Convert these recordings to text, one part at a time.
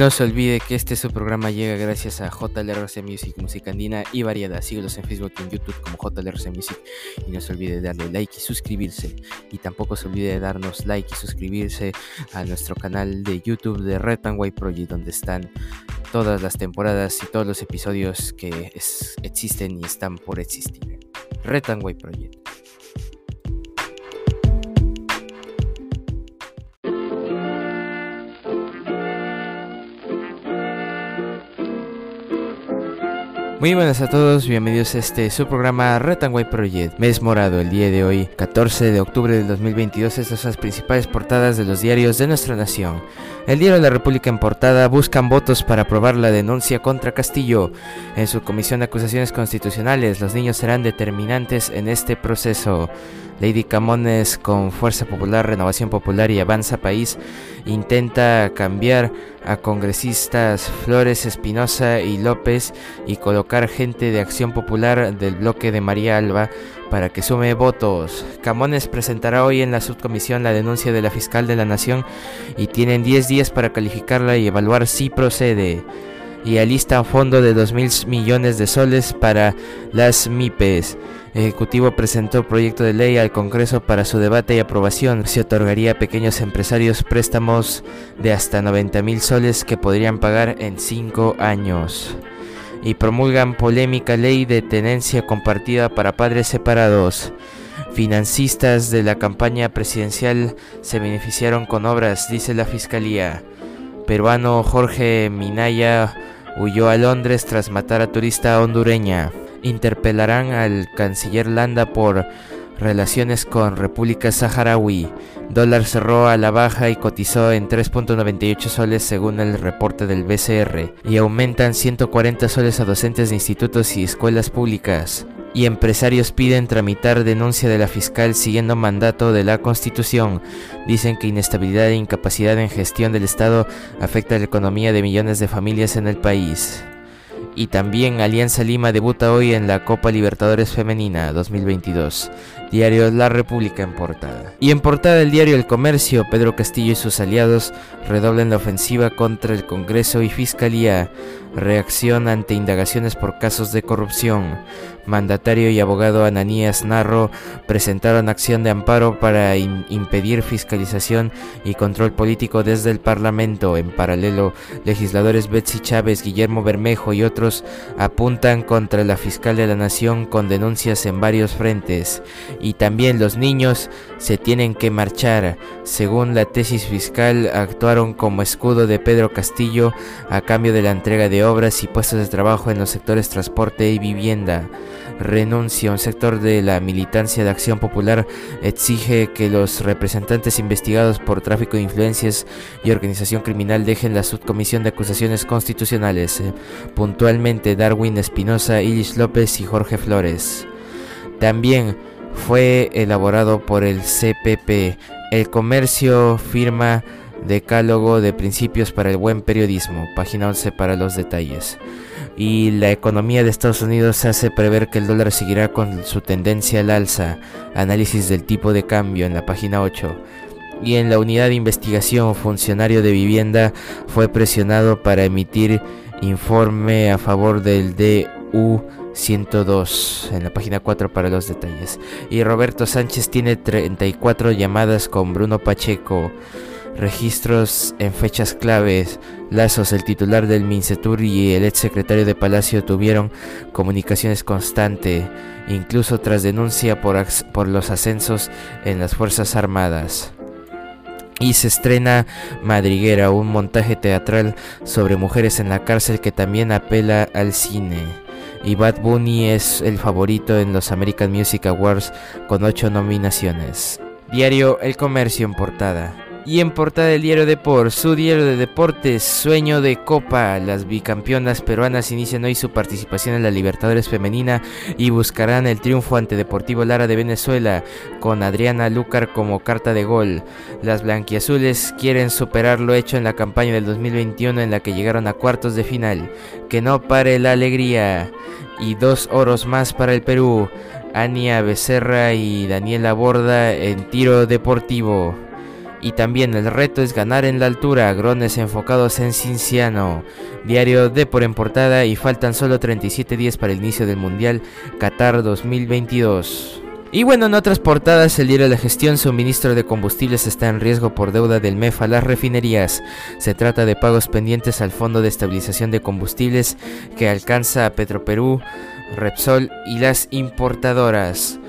No se olvide que este su programa llega gracias a JLRC Music, música andina y variada. Síguelos en Facebook y en YouTube como JLRC Music. Y no se olvide de darle like y suscribirse. Y tampoco se olvide de darnos like y suscribirse a nuestro canal de YouTube de Red and White Project, donde están todas las temporadas y todos los episodios que existen y están por existir. Red and White Project. Muy buenas a todos, bienvenidos a este su programa Project. Mes morado el día de hoy, 14 de octubre del 2022. Estas son las principales portadas de los diarios de nuestra nación. El diario la República en portada buscan votos para aprobar la denuncia contra Castillo. En su comisión de acusaciones constitucionales, los niños serán determinantes en este proceso. Lady Camones con Fuerza Popular, Renovación Popular y Avanza País intenta cambiar a congresistas Flores Espinosa y López y colocar gente de Acción Popular del bloque de María Alba para que sume votos. Camones presentará hoy en la subcomisión la denuncia de la fiscal de la Nación y tienen 10 días para calificarla y evaluar si procede y alista fondo de 2 mil millones de soles para las MIPES. Ejecutivo presentó proyecto de ley al Congreso para su debate y aprobación. Se otorgaría a pequeños empresarios préstamos de hasta 90 mil soles que podrían pagar en 5 años. Y promulgan polémica ley de tenencia compartida para padres separados. Financistas de la campaña presidencial se beneficiaron con obras, dice la Fiscalía. Peruano Jorge Minaya huyó a Londres tras matar a turista hondureña. Interpelarán al canciller Landa por relaciones con República Saharaui. Dólar cerró a la baja y cotizó en 3.98 soles según el reporte del BCR. Y aumentan 140 soles a docentes de institutos y escuelas públicas y empresarios piden tramitar denuncia de la fiscal siguiendo mandato de la Constitución. Dicen que inestabilidad e incapacidad en gestión del Estado afecta la economía de millones de familias en el país. Y también Alianza Lima debuta hoy en la Copa Libertadores Femenina 2022. Diario La República en portada. Y en portada del diario El Comercio, Pedro Castillo y sus aliados redoblan la ofensiva contra el Congreso y Fiscalía. Reacción ante indagaciones por casos de corrupción. Mandatario y abogado Ananías Narro presentaron acción de amparo para impedir fiscalización y control político desde el Parlamento. En paralelo, legisladores Betsy Chávez, Guillermo Bermejo y otros apuntan contra la fiscal de la Nación con denuncias en varios frentes y también los niños se tienen que marchar. Según la tesis fiscal, actuaron como escudo de Pedro Castillo a cambio de la entrega de obras y puestos de trabajo en los sectores transporte y vivienda. Renuncia. Un sector de la militancia de Acción Popular exige que los representantes investigados por tráfico de influencias y organización criminal dejen la subcomisión de acusaciones constitucionales. Puntualmente Darwin Espinosa, Ilis López y Jorge Flores. También fue elaborado por el CPP. El comercio firma Decálogo de Principios para el Buen Periodismo, página 11 para los detalles. Y la economía de Estados Unidos hace prever que el dólar seguirá con su tendencia al alza, análisis del tipo de cambio en la página 8. Y en la unidad de investigación, funcionario de vivienda fue presionado para emitir informe a favor del DU 102 en la página 4 para los detalles. Y Roberto Sánchez tiene 34 llamadas con Bruno Pacheco. Registros en fechas claves. Lazos, el titular del Mincetur y el ex secretario de Palacio tuvieron comunicaciones constantes, incluso tras denuncia por, por los ascensos en las Fuerzas Armadas. Y se estrena Madriguera, un montaje teatral sobre mujeres en la cárcel que también apela al cine y Bad Bunny es el favorito en los American Music Awards con 8 nominaciones. Diario El Comercio en portada. Y en portada del diario Deport, su diario de deportes, sueño de copa. Las bicampeonas peruanas inician hoy su participación en la Libertadores Femenina y buscarán el triunfo ante Deportivo Lara de Venezuela, con Adriana Lucar como carta de gol. Las blanquiazules quieren superar lo hecho en la campaña del 2021 en la que llegaron a cuartos de final. Que no pare la alegría. Y dos oros más para el Perú. Ania Becerra y Daniela Borda en tiro deportivo Y también el reto es ganar en la altura, Grones enfocados en Cinciano. Diario de por en portada y faltan solo 37 días para el inicio del Mundial Qatar 2022. Y bueno, en otras portadas, el diario de la gestión suministro de combustibles está en riesgo por deuda del MEF a las refinerías. Se trata de pagos pendientes al Fondo de Estabilización de Combustibles que alcanza a Petroperú, Repsol y las importadoras.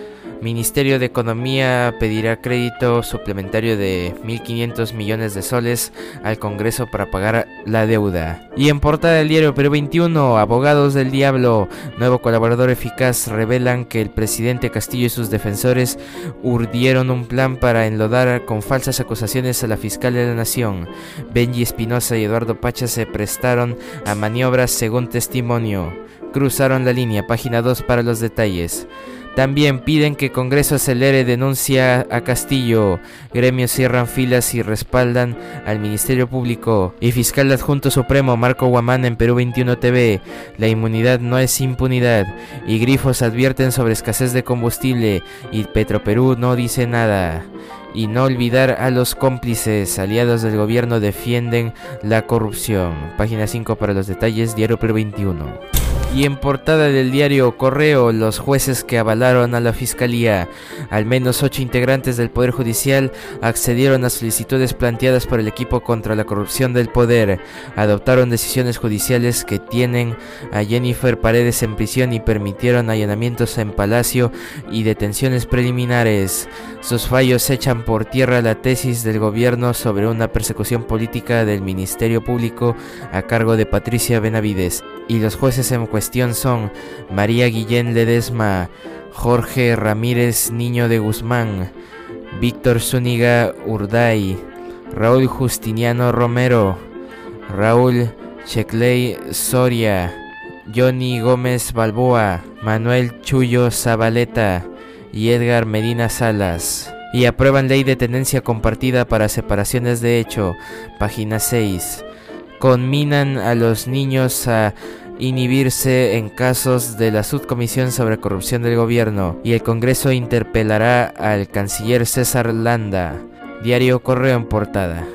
Ministerio de Economía pedirá crédito suplementario de 1.500 millones de soles al Congreso para pagar la deuda. Y en portada del diario Perú 21, abogados del diablo, nuevo colaborador eficaz, revelan que el presidente Castillo y sus defensores urdieron un plan para enlodar con falsas acusaciones a la fiscal de la nación. Benji Espinosa y Eduardo Pacha se prestaron a maniobras según testimonio. Cruzaron la línea, página 2 para los detalles. También piden que Congreso acelere denuncia a Castillo. Gremios cierran filas y respaldan al Ministerio Público. Y Fiscal Adjunto Supremo Marco Guamán en Perú 21 TV. La inmunidad no es impunidad. Y Grifos advierten sobre escasez de combustible. Y Petroperú no dice nada. Y no olvidar a los cómplices, aliados del gobierno defienden la corrupción. Página 5 para los detalles, Diario Perú 21. Y en portada del diario Correo, los jueces que avalaron a la Fiscalía, al menos ocho integrantes del Poder Judicial, accedieron a solicitudes planteadas por el equipo contra la corrupción del poder, adoptaron decisiones judiciales que tienen a Jennifer Paredes en prisión y permitieron allanamientos en Palacio y detenciones preliminares. Sus fallos echan por tierra la tesis del gobierno sobre una persecución política del Ministerio Público a cargo de Patricia Benavides y los jueces en cuestión son María Guillén Ledesma, Jorge Ramírez Niño de Guzmán, Víctor Zúñiga Urday, Raúl Justiniano Romero, Raúl Checley Soria, Johnny Gómez Balboa, Manuel Chuyo Zabaleta y Edgar Medina Salas. Y aprueban ley de tenencia compartida para separaciones de hecho, página 6. Conminan a los niños a inhibirse en casos de la Subcomisión sobre Corrupción del Gobierno y el Congreso interpelará al canciller César Landa. Diario Correo en portada.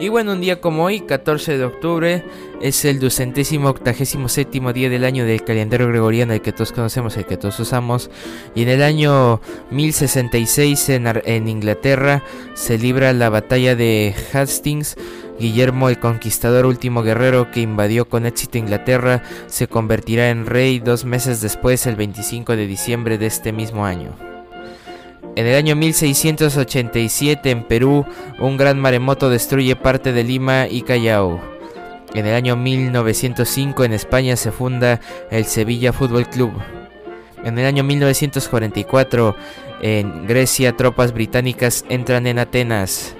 Y bueno, un día como hoy, 14 de octubre, es el ducentésimo octagésimo séptimo día del año del calendario gregoriano, el que todos conocemos, el que todos usamos. Y en el año 1066 en, en Inglaterra se libra la batalla de Hastings, Guillermo el Conquistador, último guerrero que invadió con éxito Inglaterra, se convertirá en rey dos meses después, el 25 de diciembre de este mismo año. En el año 1687 en Perú, un gran maremoto destruye parte de Lima y Callao. En el año 1905 en España se funda el Sevilla Fútbol Club. En el año 1944 en Grecia tropas británicas entran en Atenas.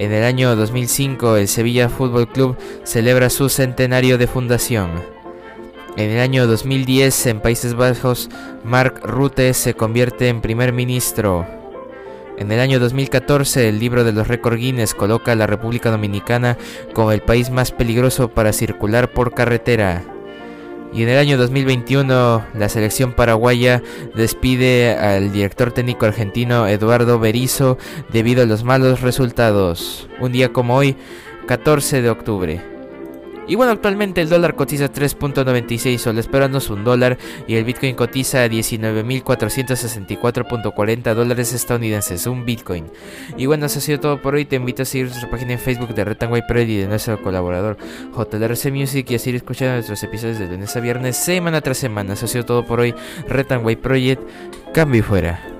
En el año 2005 el Sevilla Fútbol Club celebra su centenario de fundación. En el año 2010 en Países Bajos Mark Rutte se convierte en primer ministro. En el año 2014 el libro de los récords Guinness coloca a la República Dominicana como el país más peligroso para circular por carretera. Y en el año 2021 la selección paraguaya despide al director técnico argentino Eduardo Berizo debido a los malos resultados. Un día como hoy, 14 de octubre. Y bueno, actualmente el dólar cotiza 3.96 soles es un dólar y el Bitcoin cotiza 19.464.40 dólares estadounidenses, un Bitcoin. Y bueno, eso ha sido todo por hoy. Te invito a seguir nuestra página en Facebook de Retanway Predi de nuestro colaborador JLRC Music y a seguir escuchando nuestros episodios de lunes a viernes, semana tras semana. Eso ha sido todo por hoy. Retanway Project, cambio y fuera.